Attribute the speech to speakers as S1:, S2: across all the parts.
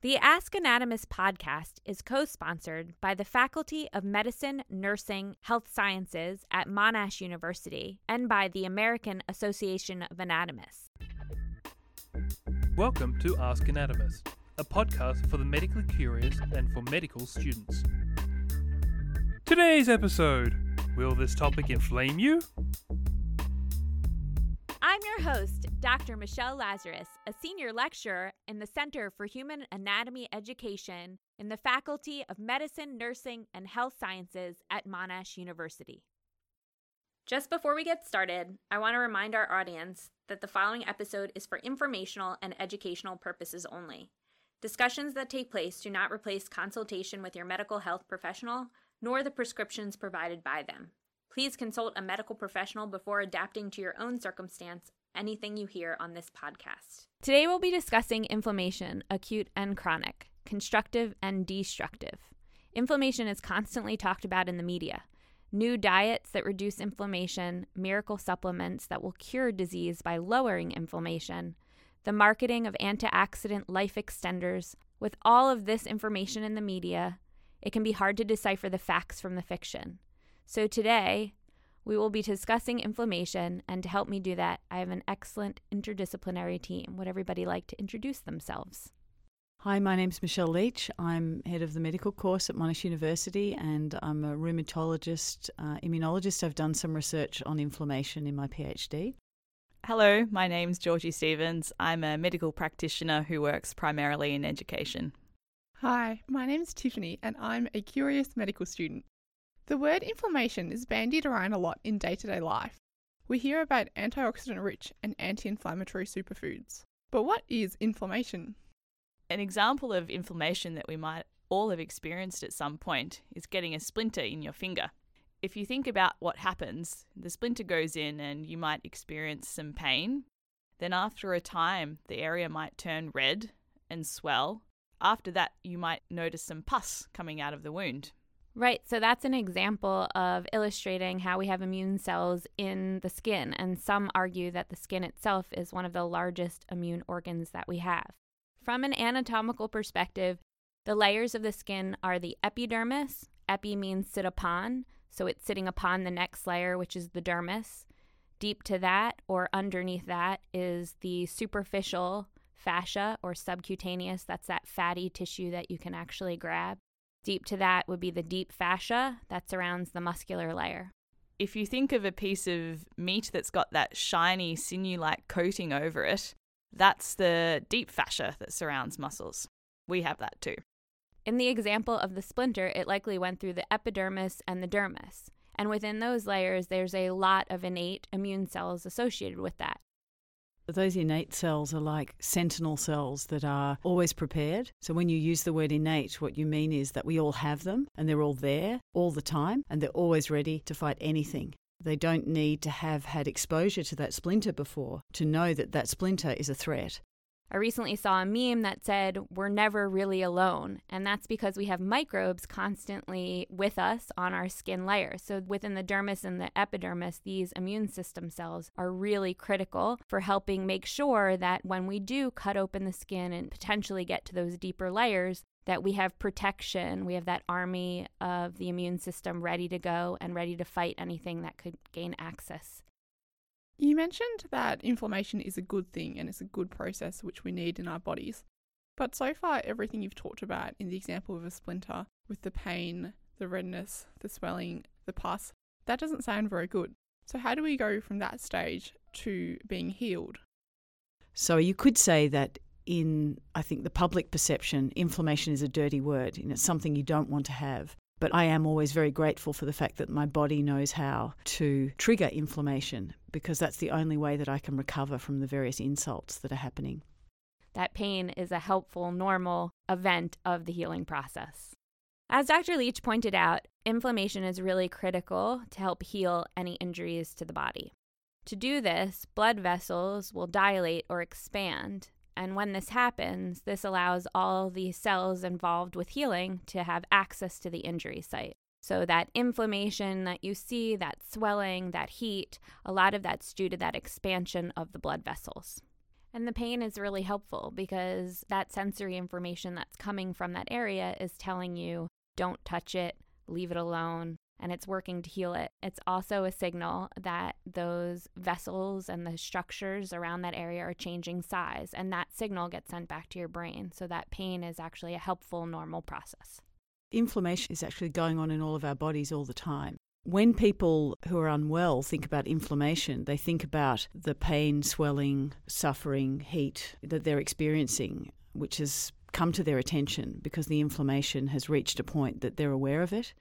S1: The Ask Anatomist podcast is co sponsored by the Faculty of Medicine, Nursing, Health Sciences at Monash University and by the American Association of Anatomists.
S2: Welcome to Ask Anatomist, a podcast for the medically curious and for medical students. Today's episode Will this topic inflame you?
S1: I'm your host, Dr. Michelle Lazarus, a senior lecturer in the Center for Human Anatomy Education in the Faculty of Medicine, Nursing, and Health Sciences at Monash University. Just before we get started, I want to remind our audience that the following episode is for informational and educational purposes only. Discussions that take place do not replace consultation with your medical health professional nor the prescriptions provided by them. Please consult a medical professional before adapting to your own circumstance anything you hear on this podcast. Today we'll be discussing inflammation, acute and chronic, constructive and destructive. Inflammation is constantly talked about in the media. New diets that reduce inflammation, miracle supplements that will cure disease by lowering inflammation, the marketing of antioxidant life extenders. With all of this information in the media, it can be hard to decipher the facts from the fiction. So today, we will be discussing inflammation, and to help me do that, I have an excellent interdisciplinary team. Would everybody like to introduce themselves?
S3: Hi, my name's Michelle Leach. I'm head of the medical course at Monash University and I'm a rheumatologist, uh, immunologist. I've done some research on inflammation in my PhD.
S4: Hello, my name's Georgie Stevens. I'm a medical practitioner who works primarily in education.
S5: Hi, my name's Tiffany and I'm a curious medical student. The word inflammation is bandied around a lot in day to day life. We hear about antioxidant rich and anti inflammatory superfoods. But what is inflammation?
S4: An example of inflammation that we might all have experienced at some point is getting a splinter in your finger. If you think about what happens, the splinter goes in and you might experience some pain. Then, after a time, the area might turn red and swell, after that, you might notice some pus coming out of the wound.
S1: Right, so that's an example of illustrating how we have immune cells in the skin, and some argue that the skin itself is one of the largest immune organs that we have. From an anatomical perspective, the layers of the skin are the epidermis. Epi means sit upon, so it's sitting upon the next layer, which is the dermis. Deep to that, or underneath that, is the superficial fascia or subcutaneous, that's that fatty tissue that you can actually grab. Deep to that would be the deep fascia that surrounds the muscular layer.
S4: If you think of a piece of meat that's got that shiny sinew like coating over it, that's the deep fascia that surrounds muscles. We have that too.
S1: In the example of the splinter, it likely went through the epidermis and the dermis. And within those layers, there's a lot of innate immune cells associated with that.
S3: Those innate cells are like sentinel cells that are always prepared. So when you use the word innate, what you mean is that we all have them and they're all there all the time and they're always ready to fight anything. They don't need to have had exposure to that splinter before to know that that splinter is a threat.
S1: I recently saw a meme that said, We're never really alone. And that's because we have microbes constantly with us on our skin layer. So, within the dermis and the epidermis, these immune system cells are really critical for helping make sure that when we do cut open the skin and potentially get to those deeper layers, that we have protection. We have that army of the immune system ready to go and ready to fight anything that could gain access.
S5: You mentioned that inflammation is a good thing and it's a good process which we need in our bodies. But so far, everything you've talked about in the example of a splinter, with the pain, the redness, the swelling, the pus, that doesn't sound very good. So, how do we go from that stage to being healed?
S3: So, you could say that in, I think, the public perception, inflammation is a dirty word and it's something you don't want to have. But I am always very grateful for the fact that my body knows how to trigger inflammation because that's the only way that I can recover from the various insults that are happening.
S1: That pain is a helpful, normal event of the healing process. As Dr. Leach pointed out, inflammation is really critical to help heal any injuries to the body. To do this, blood vessels will dilate or expand, and when this happens, this allows all the cells involved with healing to have access to the injury site. So, that inflammation that you see, that swelling, that heat, a lot of that's due to that expansion of the blood vessels. And the pain is really helpful because that sensory information that's coming from that area is telling you don't touch it, leave it alone, and it's working to heal it. It's also a signal that those vessels and the structures around that area are changing size, and that signal gets sent back to your brain. So that pain is actually a helpful, normal process.
S3: Inflammation is actually going on in all of our bodies all the time. When people who are unwell think about inflammation, they think about the pain, swelling, suffering, heat that they're experiencing, which has come to their attention because the inflammation has reached a point that they're aware of it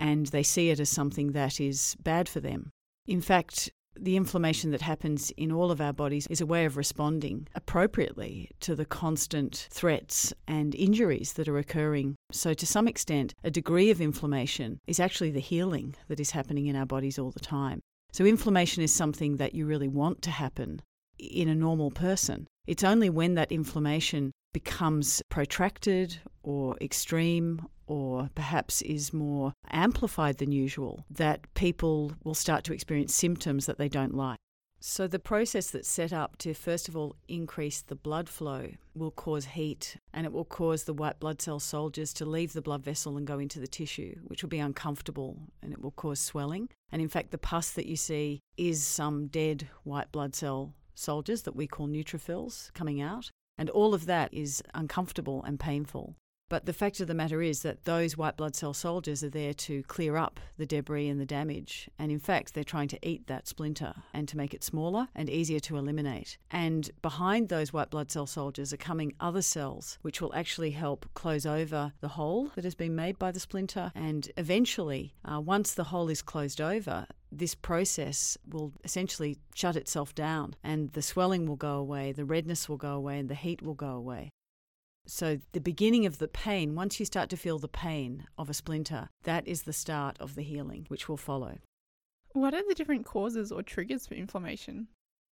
S3: and they see it as something that is bad for them. In fact, the inflammation that happens in all of our bodies is a way of responding appropriately to the constant threats and injuries that are occurring. So, to some extent, a degree of inflammation is actually the healing that is happening in our bodies all the time. So, inflammation is something that you really want to happen in a normal person. It's only when that inflammation becomes protracted or extreme or perhaps is more amplified than usual that people will start to experience symptoms that they don't like. So, the process that's set up to first of all increase the blood flow will cause heat and it will cause the white blood cell soldiers to leave the blood vessel and go into the tissue, which will be uncomfortable and it will cause swelling. And in fact, the pus that you see is some dead white blood cell soldiers that we call neutrophils coming out. And all of that is uncomfortable and painful. But the fact of the matter is that those white blood cell soldiers are there to clear up the debris and the damage. And in fact, they're trying to eat that splinter and to make it smaller and easier to eliminate. And behind those white blood cell soldiers are coming other cells, which will actually help close over the hole that has been made by the splinter. And eventually, uh, once the hole is closed over, this process will essentially shut itself down and the swelling will go away, the redness will go away, and the heat will go away. So, the beginning of the pain, once you start to feel the pain of a splinter, that is the start of the healing, which will follow.
S5: What are the different causes or triggers for inflammation?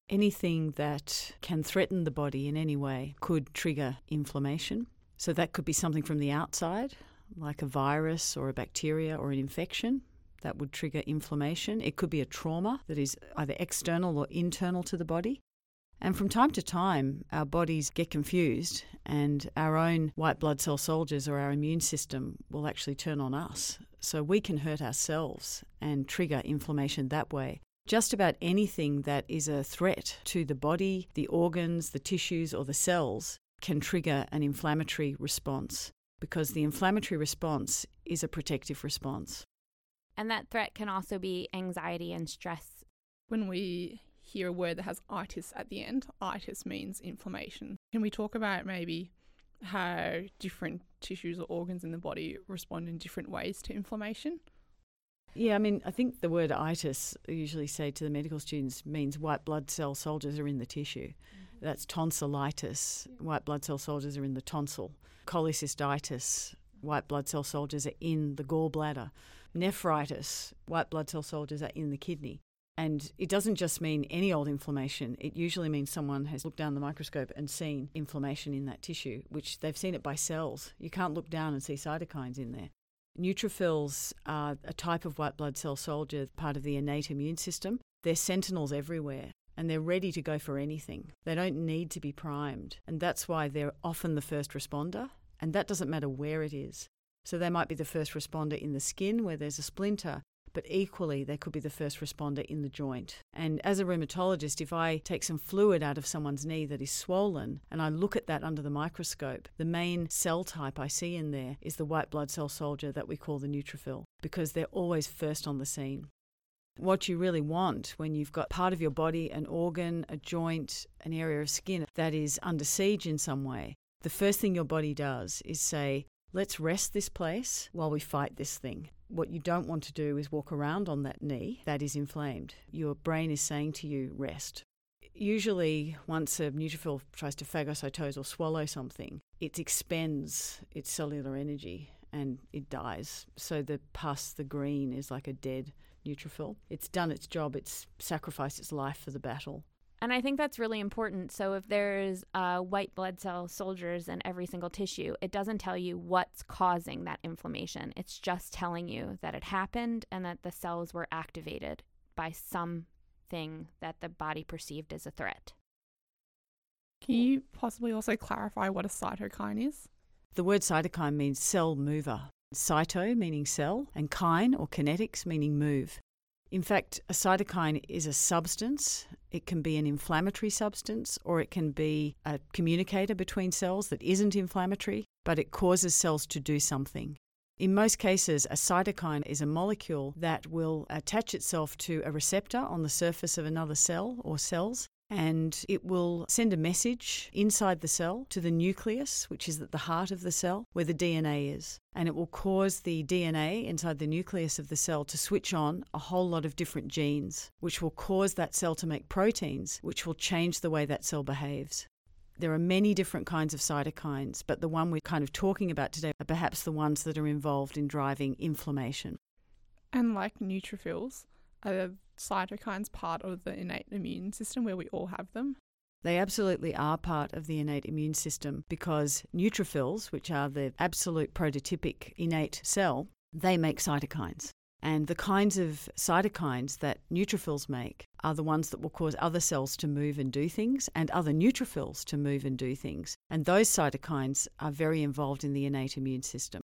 S3: Anything that can threaten the body in any way could trigger inflammation. So, that could be something from the outside, like a virus or a bacteria or an infection. That would trigger inflammation. It could be a trauma that is either external or internal to the body. And from time to time, our bodies get confused, and our own white blood cell soldiers or our immune system will actually turn on us. So we can hurt ourselves and trigger inflammation that way. Just about anything that is a threat to the body, the organs, the tissues, or the cells can trigger an inflammatory response because the inflammatory response is a protective response.
S1: And that threat can also be anxiety and stress.
S5: When we hear a word that has itis at the end, itis means inflammation. Can we talk about maybe how different tissues or organs in the body respond in different ways to inflammation?
S3: Yeah, I mean, I think the word itis, I usually say to the medical students, means white blood cell soldiers are in the tissue. Mm-hmm. That's tonsillitis. White blood cell soldiers are in the tonsil. Cholecystitis. White blood cell soldiers are in the gallbladder. Nephritis. White blood cell soldiers are in the kidney. And it doesn't just mean any old inflammation. It usually means someone has looked down the microscope and seen inflammation in that tissue, which they've seen it by cells. You can't look down and see cytokines in there. Neutrophils are a type of white blood cell soldier, part of the innate immune system. They're sentinels everywhere and they're ready to go for anything. They don't need to be primed. And that's why they're often the first responder. And that doesn't matter where it is. So they might be the first responder in the skin where there's a splinter, but equally they could be the first responder in the joint. And as a rheumatologist, if I take some fluid out of someone's knee that is swollen and I look at that under the microscope, the main cell type I see in there is the white blood cell soldier that we call the neutrophil because they're always first on the scene. What you really want when you've got part of your body, an organ, a joint, an area of skin that is under siege in some way, the first thing your body does is say, let's rest this place while we fight this thing. What you don't want to do is walk around on that knee that is inflamed. Your brain is saying to you, rest. Usually, once a neutrophil tries to phagocytose or swallow something, it expends its cellular energy and it dies. So the pus, the green, is like a dead neutrophil. It's done its job, it's sacrificed its life for the battle.
S1: And I think that's really important. So if there's uh, white blood cell soldiers in every single tissue, it doesn't tell you what's causing that inflammation. It's just telling you that it happened and that the cells were activated by something that the body perceived as a threat.
S5: Can you possibly also clarify what a cytokine is?
S3: The word cytokine means cell mover. Cyto meaning cell, and kine or kinetics meaning move. In fact, a cytokine is a substance. It can be an inflammatory substance or it can be a communicator between cells that isn't inflammatory, but it causes cells to do something. In most cases, a cytokine is a molecule that will attach itself to a receptor on the surface of another cell or cells and it will send a message inside the cell to the nucleus, which is at the heart of the cell, where the DNA is. And it will cause the DNA inside the nucleus of the cell to switch on a whole lot of different genes, which will cause that cell to make proteins, which will change the way that cell behaves. There are many different kinds of cytokines, but the one we're kind of talking about today are perhaps the ones that are involved in driving inflammation.
S5: And like neutrophils, are cytokines part of the innate immune system where we all have them?
S3: They absolutely are part of the innate immune system because neutrophils, which are the absolute prototypic innate cell, they make cytokines. And the kinds of cytokines that neutrophils make are the ones that will cause other cells to move and do things and other neutrophils to move and do things. And those cytokines are very involved in the innate immune system.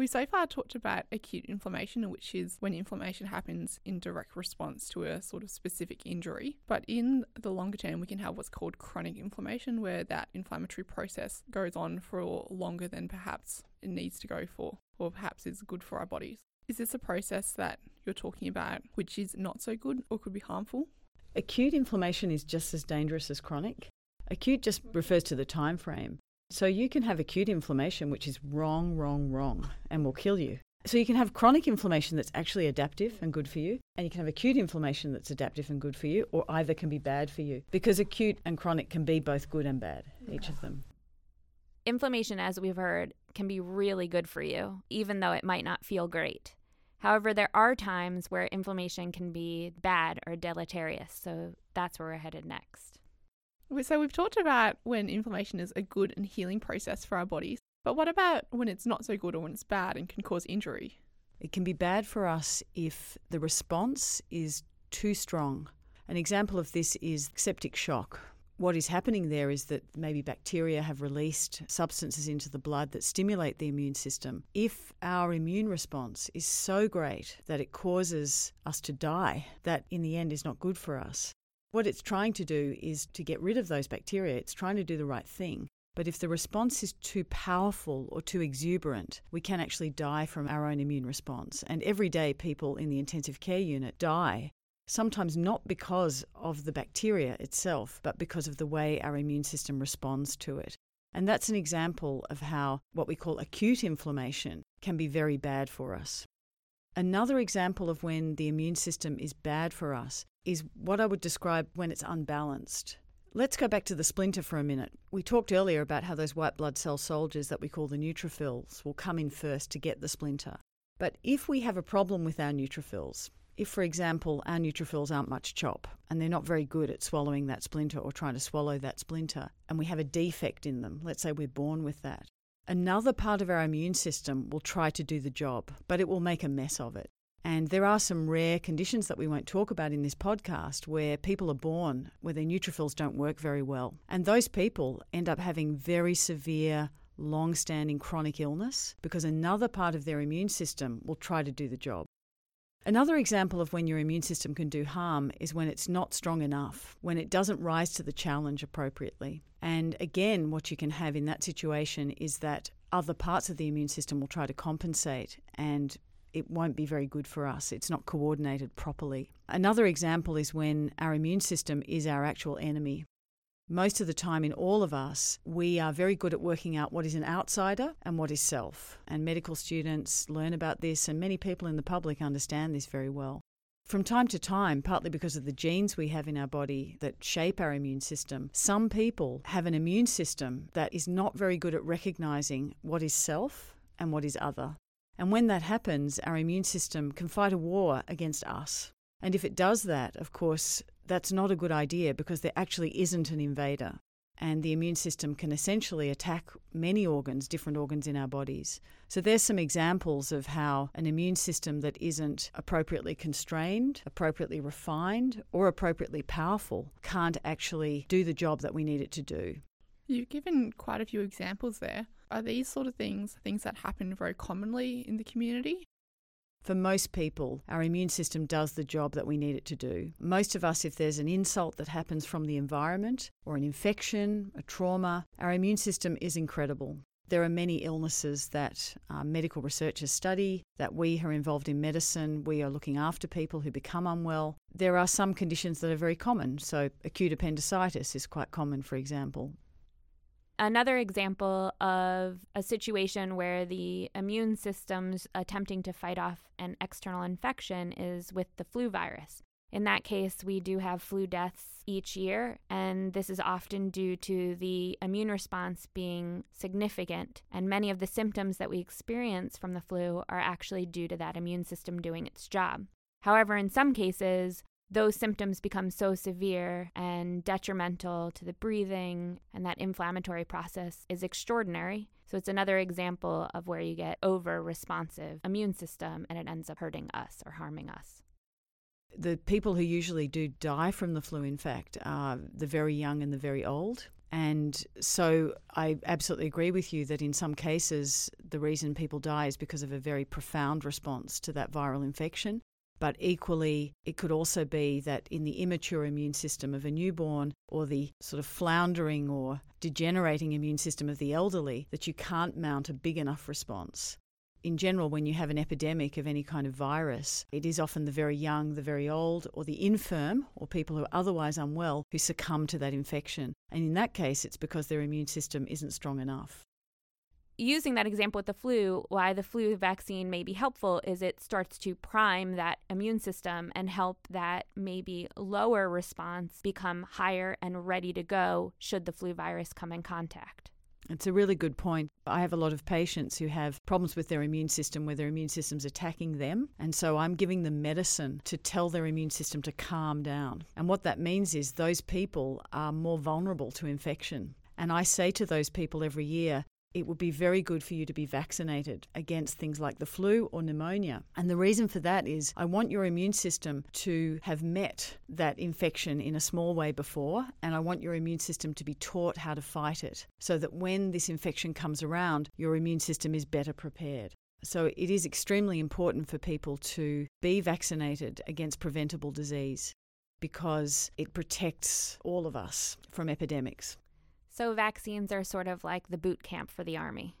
S5: We so far talked about acute inflammation, which is when inflammation happens in direct response to a sort of specific injury. But in the longer term, we can have what's called chronic inflammation, where that inflammatory process goes on for longer than perhaps it needs to go for, or perhaps is good for our bodies. Is this a process that you're talking about which is not so good or could be harmful?
S3: Acute inflammation is just as dangerous as chronic. Acute just refers to the time frame. So you can have acute inflammation, which is wrong, wrong, wrong, and will kill you. So you can have chronic inflammation that's actually adaptive and good for you, and you can have acute inflammation that's adaptive and good for you, or either can be bad for you. Because acute and chronic can be both good and bad, each of them.
S1: Inflammation, as we've heard, can be really good for you, even though it might not feel great. However, there are times where inflammation can be bad or deleterious, so that's where we're headed next.
S5: So we've talked about when inflammation is a good and healing process for our bodies, but what about when it's not so good or when it's bad and can cause injury?
S3: It can be bad for us if the response is too strong. An example of this is septic shock. What is happening there is that maybe bacteria have released substances into the blood that stimulate the immune system. If our immune response is so great that it causes us to die, that in the end is not good for us. What it's trying to do is to get rid of those bacteria. It's trying to do the right thing. But if the response is too powerful or too exuberant, we can actually die from our own immune response. And every day, people in the intensive care unit die, sometimes not because of the bacteria itself, but because of the way our immune system responds to it. And that's an example of how what we call acute inflammation can be very bad for us. Another example of when the immune system is bad for us is what I would describe when it's unbalanced. Let's go back to the splinter for a minute. We talked earlier about how those white blood cell soldiers that we call the neutrophils will come in first to get the splinter. But if we have a problem with our neutrophils, if, for example, our neutrophils aren't much chop and they're not very good at swallowing that splinter or trying to swallow that splinter, and we have a defect in them, let's say we're born with that, another part of our immune system will try to do the job, but it will make a mess of it. And there are some rare conditions that we won't talk about in this podcast where people are born where their neutrophils don't work very well. And those people end up having very severe, long standing chronic illness because another part of their immune system will try to do the job. Another example of when your immune system can do harm is when it's not strong enough, when it doesn't rise to the challenge appropriately. And again, what you can have in that situation is that other parts of the immune system will try to compensate and it won't be very good for us. It's not coordinated properly. Another example is when our immune system is our actual enemy. Most of the time, in all of us, we are very good at working out what is an outsider and what is self. And medical students learn about this, and many people in the public understand this very well. From time to time, partly because of the genes we have in our body that shape our immune system, some people have an immune system that is not very good at recognizing what is self and what is other. And when that happens, our immune system can fight a war against us. And if it does that, of course, that's not a good idea because there actually isn't an invader. and the immune system can essentially attack many organs, different organs in our bodies. So there's some examples of how an immune system that isn't appropriately constrained, appropriately refined, or appropriately powerful can't actually do the job that we need it to do.
S5: You've given quite a few examples there. Are these sort of things things that happen very commonly in the community?
S3: For most people, our immune system does the job that we need it to do. Most of us, if there's an insult that happens from the environment, or an infection, a trauma, our immune system is incredible. There are many illnesses that uh, medical researchers study, that we are involved in medicine, we are looking after people who become unwell. There are some conditions that are very common. So, acute appendicitis is quite common, for example.
S1: Another example of a situation where the immune system's attempting to fight off an external infection is with the flu virus. In that case, we do have flu deaths each year, and this is often due to the immune response being significant. And many of the symptoms that we experience from the flu are actually due to that immune system doing its job. However, in some cases, those symptoms become so severe and detrimental to the breathing, and that inflammatory process is extraordinary. So, it's another example of where you get over responsive immune system and it ends up hurting us or harming us.
S3: The people who usually do die from the flu, in fact, are the very young and the very old. And so I absolutely agree with you that in some cases, the reason people die is because of a very profound response to that viral infection. But equally, it could also be that in the immature immune system of a newborn or the sort of floundering or degenerating immune system of the elderly, that you can't mount a big enough response. In general, when you have an epidemic of any kind of virus, it is often the very young, the very old, or the infirm, or people who are otherwise unwell who succumb to that infection. And in that case, it's because their immune system isn't strong enough
S1: using that example with the flu, why the flu vaccine may be helpful is it starts to prime that immune system and help that maybe lower response become higher and ready to go should the flu virus come in contact.
S3: It's a really good point. I have a lot of patients who have problems with their immune system where their immune system's attacking them. And so I'm giving them medicine to tell their immune system to calm down. And what that means is those people are more vulnerable to infection. And I say to those people every year, it would be very good for you to be vaccinated against things like the flu or pneumonia. And the reason for that is I want your immune system to have met that infection in a small way before, and I want your immune system to be taught how to fight it so that when this infection comes around, your immune system is better prepared. So it is extremely important for people to be vaccinated against preventable disease because it protects all of us from epidemics.
S1: So vaccines are sort of like the boot camp for the army.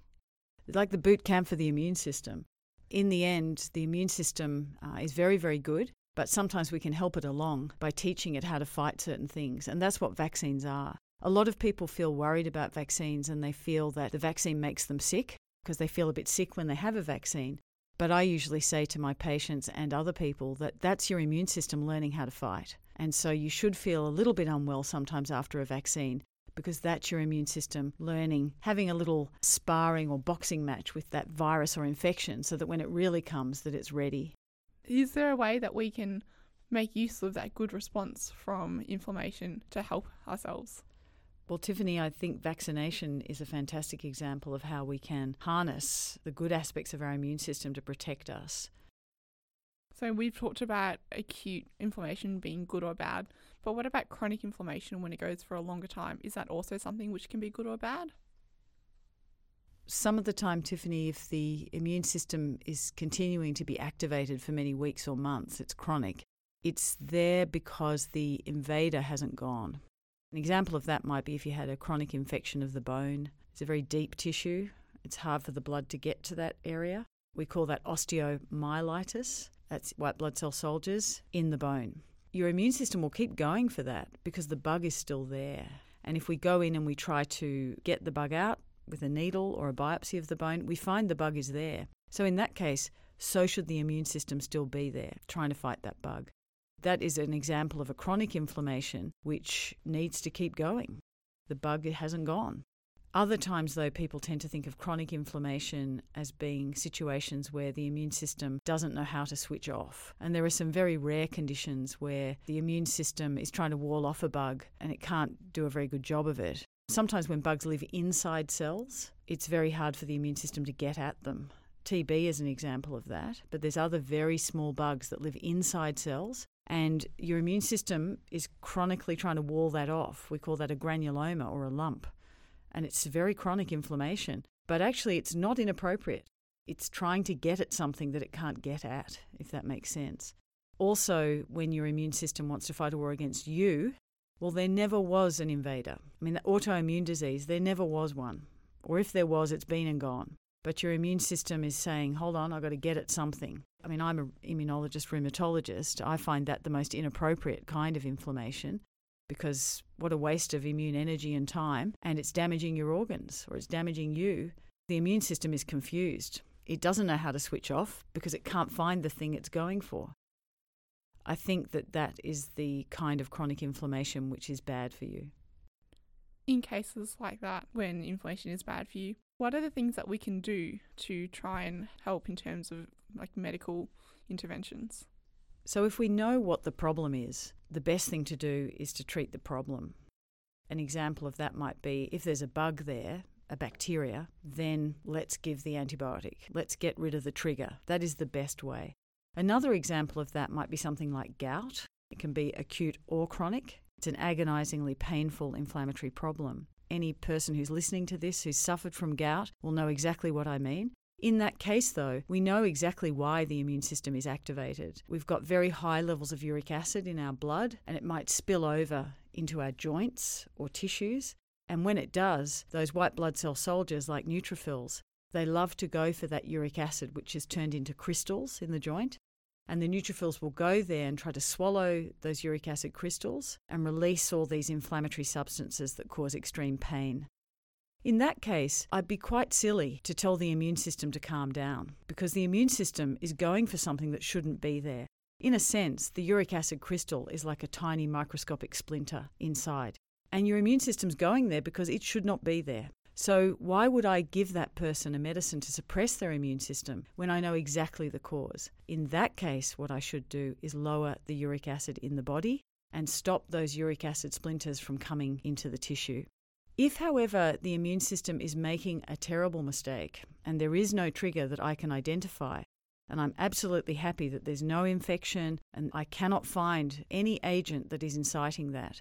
S3: Like the boot camp for the immune system. In the end, the immune system uh, is very, very good, but sometimes we can help it along by teaching it how to fight certain things. And that's what vaccines are. A lot of people feel worried about vaccines and they feel that the vaccine makes them sick because they feel a bit sick when they have a vaccine. But I usually say to my patients and other people that that's your immune system learning how to fight. And so you should feel a little bit unwell sometimes after a vaccine because that's your immune system learning, having a little sparring or boxing match with that virus or infection so that when it really comes that it's ready.
S5: Is there a way that we can make use of that good response from inflammation to help ourselves?
S3: Well, Tiffany, I think vaccination is a fantastic example of how we can harness the good aspects of our immune system to protect us.
S5: So, we've talked about acute inflammation being good or bad. But what about chronic inflammation when it goes for a longer time? Is that also something which can be good or bad?
S3: Some of the time, Tiffany, if the immune system is continuing to be activated for many weeks or months, it's chronic. It's there because the invader hasn't gone. An example of that might be if you had a chronic infection of the bone. It's a very deep tissue. It's hard for the blood to get to that area. We call that osteomyelitis. That's white blood cell soldiers in the bone your immune system will keep going for that because the bug is still there. And if we go in and we try to get the bug out with a needle or a biopsy of the bone, we find the bug is there. So in that case, so should the immune system still be there trying to fight that bug. That is an example of a chronic inflammation which needs to keep going. The bug hasn't gone. Other times, though, people tend to think of chronic inflammation as being situations where the immune system doesn't know how to switch off. And there are some very rare conditions where the immune system is trying to wall off a bug and it can't do a very good job of it. Sometimes when bugs live inside cells, it's very hard for the immune system to get at them. TB is an example of that, but there's other very small bugs that live inside cells and your immune system is chronically trying to wall that off. We call that a granuloma or a lump. And it's very chronic inflammation, but actually it's not inappropriate. It's trying to get at something that it can't get at, if that makes sense. Also, when your immune system wants to fight a war against you, well, there never was an invader. I mean, the autoimmune disease, there never was one. Or if there was, it's been and gone. But your immune system is saying, hold on, I've got to get at something. I mean, I'm an immunologist, rheumatologist. I find that the most inappropriate kind of inflammation because what a waste of immune energy and time, and it's damaging your organs or it's damaging you. The immune system is confused. It doesn't know how to switch off because it can't find the thing it's going for. I think that that is the kind of chronic inflammation which is bad for you.
S5: In cases like that, when inflammation is bad for you, what are the things that we can do to try and help in terms of like medical interventions?
S3: So, if we know what the problem is, the best thing to do is to treat the problem. An example of that might be if there's a bug there, a bacteria, then let's give the antibiotic. Let's get rid of the trigger. That is the best way. Another example of that might be something like gout. It can be acute or chronic. It's an agonizingly painful inflammatory problem. Any person who's listening to this who's suffered from gout will know exactly what I mean. In that case, though, we know exactly why the immune system is activated. We've got very high levels of uric acid in our blood, and it might spill over into our joints or tissues. And when it does, those white blood cell soldiers, like neutrophils, they love to go for that uric acid, which is turned into crystals in the joint. And the neutrophils will go there and try to swallow those uric acid crystals and release all these inflammatory substances that cause extreme pain. In that case, I'd be quite silly to tell the immune system to calm down because the immune system is going for something that shouldn't be there. In a sense, the uric acid crystal is like a tiny microscopic splinter inside. And your immune system's going there because it should not be there. So, why would I give that person a medicine to suppress their immune system when I know exactly the cause? In that case, what I should do is lower the uric acid in the body and stop those uric acid splinters from coming into the tissue. If, however, the immune system is making a terrible mistake and there is no trigger that I can identify, and I'm absolutely happy that there's no infection and I cannot find any agent that is inciting that,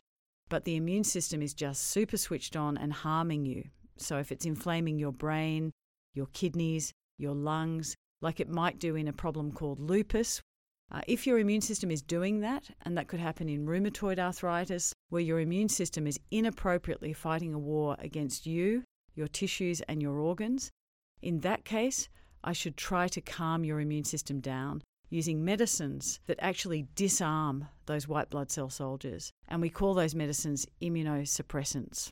S3: but the immune system is just super switched on and harming you. So, if it's inflaming your brain, your kidneys, your lungs, like it might do in a problem called lupus, uh, if your immune system is doing that, and that could happen in rheumatoid arthritis, where your immune system is inappropriately fighting a war against you, your tissues, and your organs, in that case, I should try to calm your immune system down using medicines that actually disarm those white blood cell soldiers. And we call those medicines immunosuppressants.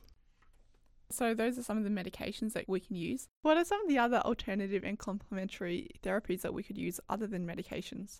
S5: So, those are some of the medications that we can use. What are some of the other alternative and complementary therapies that we could use other than medications?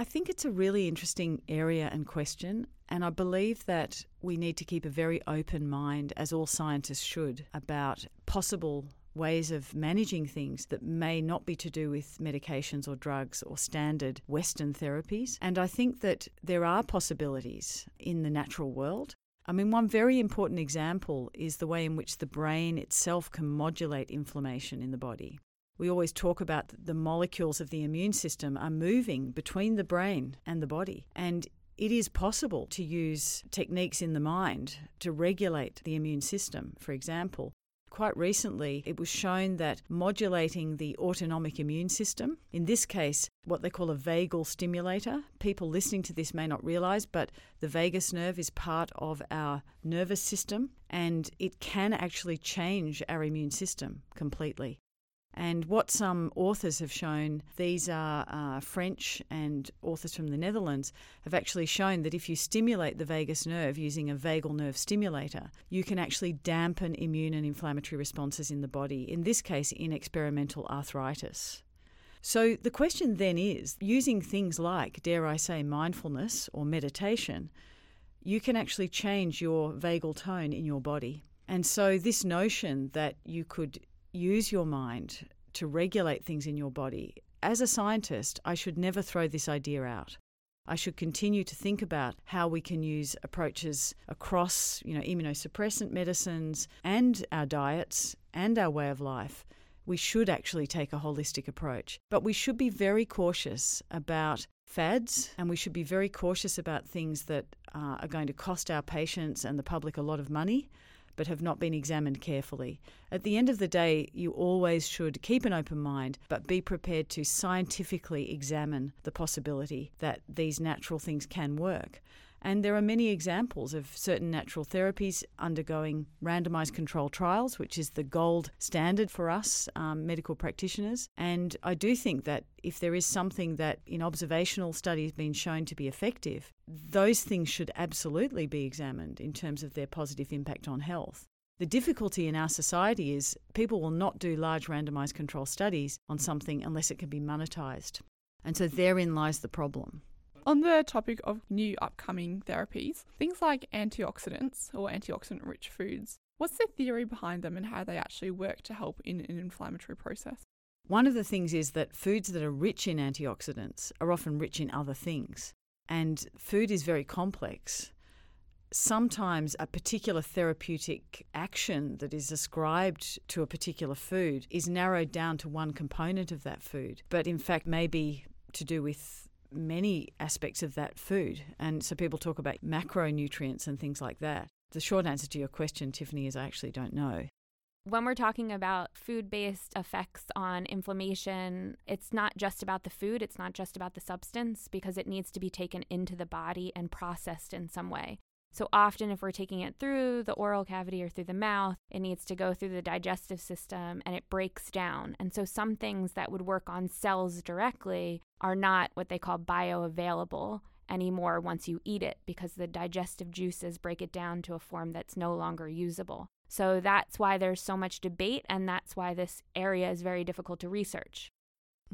S3: I think it's a really interesting area and question, and I believe that we need to keep a very open mind, as all scientists should, about possible ways of managing things that may not be to do with medications or drugs or standard Western therapies. And I think that there are possibilities in the natural world. I mean, one very important example is the way in which the brain itself can modulate inflammation in the body we always talk about the molecules of the immune system are moving between the brain and the body. And it is possible to use techniques in the mind to regulate the immune system, for example. Quite recently, it was shown that modulating the autonomic immune system, in this case, what they call a vagal stimulator, people listening to this may not realize, but the vagus nerve is part of our nervous system and it can actually change our immune system completely. And what some authors have shown, these are uh, French and authors from the Netherlands, have actually shown that if you stimulate the vagus nerve using a vagal nerve stimulator, you can actually dampen immune and inflammatory responses in the body, in this case, in experimental arthritis. So the question then is using things like, dare I say, mindfulness or meditation, you can actually change your vagal tone in your body. And so, this notion that you could use your mind to regulate things in your body, as a scientist, I should never throw this idea out. I should continue to think about how we can use approaches across, you know, immunosuppressant medicines and our diets and our way of life. We should actually take a holistic approach. But we should be very cautious about fads and we should be very cautious about things that uh, are going to cost our patients and the public a lot of money but have not been examined carefully. At the end of the day, you always should keep an open mind, but be prepared to scientifically examine the possibility that these natural things can work. And there are many examples of certain natural therapies undergoing randomized control trials, which is the gold standard for us um, medical practitioners. And I do think that if there is something that in observational studies been shown to be effective, those things should absolutely be examined in terms of their positive impact on health. The difficulty in our society is people will not do large randomized control studies on something unless it can be monetized. And so therein lies the problem.
S5: On the topic of new upcoming therapies, things like antioxidants or antioxidant rich foods, what's the theory behind them and how they actually work to help in an inflammatory process?
S3: One of the things is that foods that are rich in antioxidants are often rich in other things. And food is very complex. Sometimes a particular therapeutic action that is ascribed to a particular food is narrowed down to one component of that food, but in fact may be to do with many aspects of that food. And so people talk about macronutrients and things like that. The short answer to your question, Tiffany, is I actually don't know.
S1: When we're talking about food based effects on inflammation, it's not just about the food, it's not just about the substance, because it needs to be taken into the body and processed in some way. So often, if we're taking it through the oral cavity or through the mouth, it needs to go through the digestive system and it breaks down. And so, some things that would work on cells directly are not what they call bioavailable anymore once you eat it because the digestive juices break it down to a form that's no longer usable. So, that's why there's so much debate, and that's why this area is very difficult to research.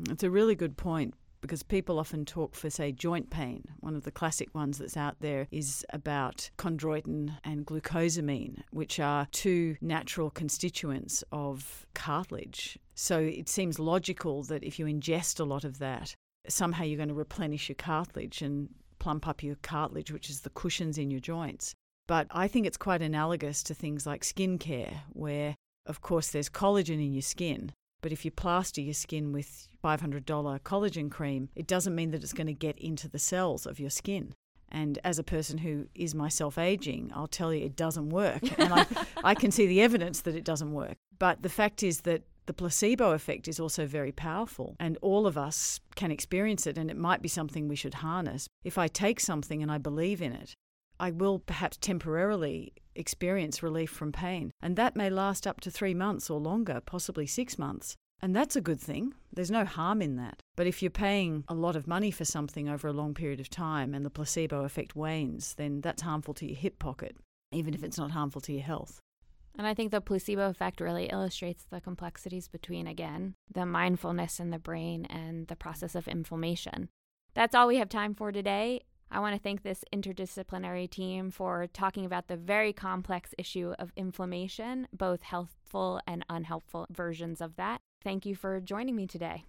S3: It's a really good point because people often talk for, say, joint pain. One of the classic ones that's out there is about chondroitin and glucosamine, which are two natural constituents of cartilage. So it seems logical that if you ingest a lot of that, somehow you're going to replenish your cartilage and plump up your cartilage, which is the cushions in your joints. But I think it's quite analogous to things like skincare, where, of course, there's collagen in your skin, but if you plaster your skin with $500 collagen cream, it doesn't mean that it's going to get into the cells of your skin. And as a person who is myself aging, I'll tell you it doesn't work. And I, I can see the evidence that it doesn't work. But the fact is that the placebo effect is also very powerful, and all of us can experience it, and it might be something we should harness. If I take something and I believe in it, I will perhaps temporarily experience relief from pain. And that may last up to three months or longer, possibly six months. And that's a good thing. There's no harm in that. But if you're paying a lot of money for something over a long period of time and the placebo effect wanes, then that's harmful to your hip pocket, even if it's not harmful to your health.
S1: And I think the placebo effect really illustrates the complexities between, again, the mindfulness in the brain and the process of inflammation. That's all we have time for today. I want to thank this interdisciplinary team for talking about the very complex issue of inflammation, both healthful and unhelpful versions of that. Thank you for joining me today.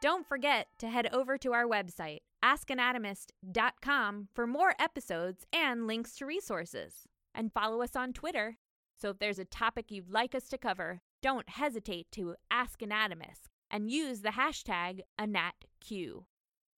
S1: Don't forget to head over to our website, askanatomist.com, for more episodes and links to resources. And follow us on Twitter. So if there's a topic you'd like us to cover, don't hesitate to ask Anatomist and use the hashtag AnatQ.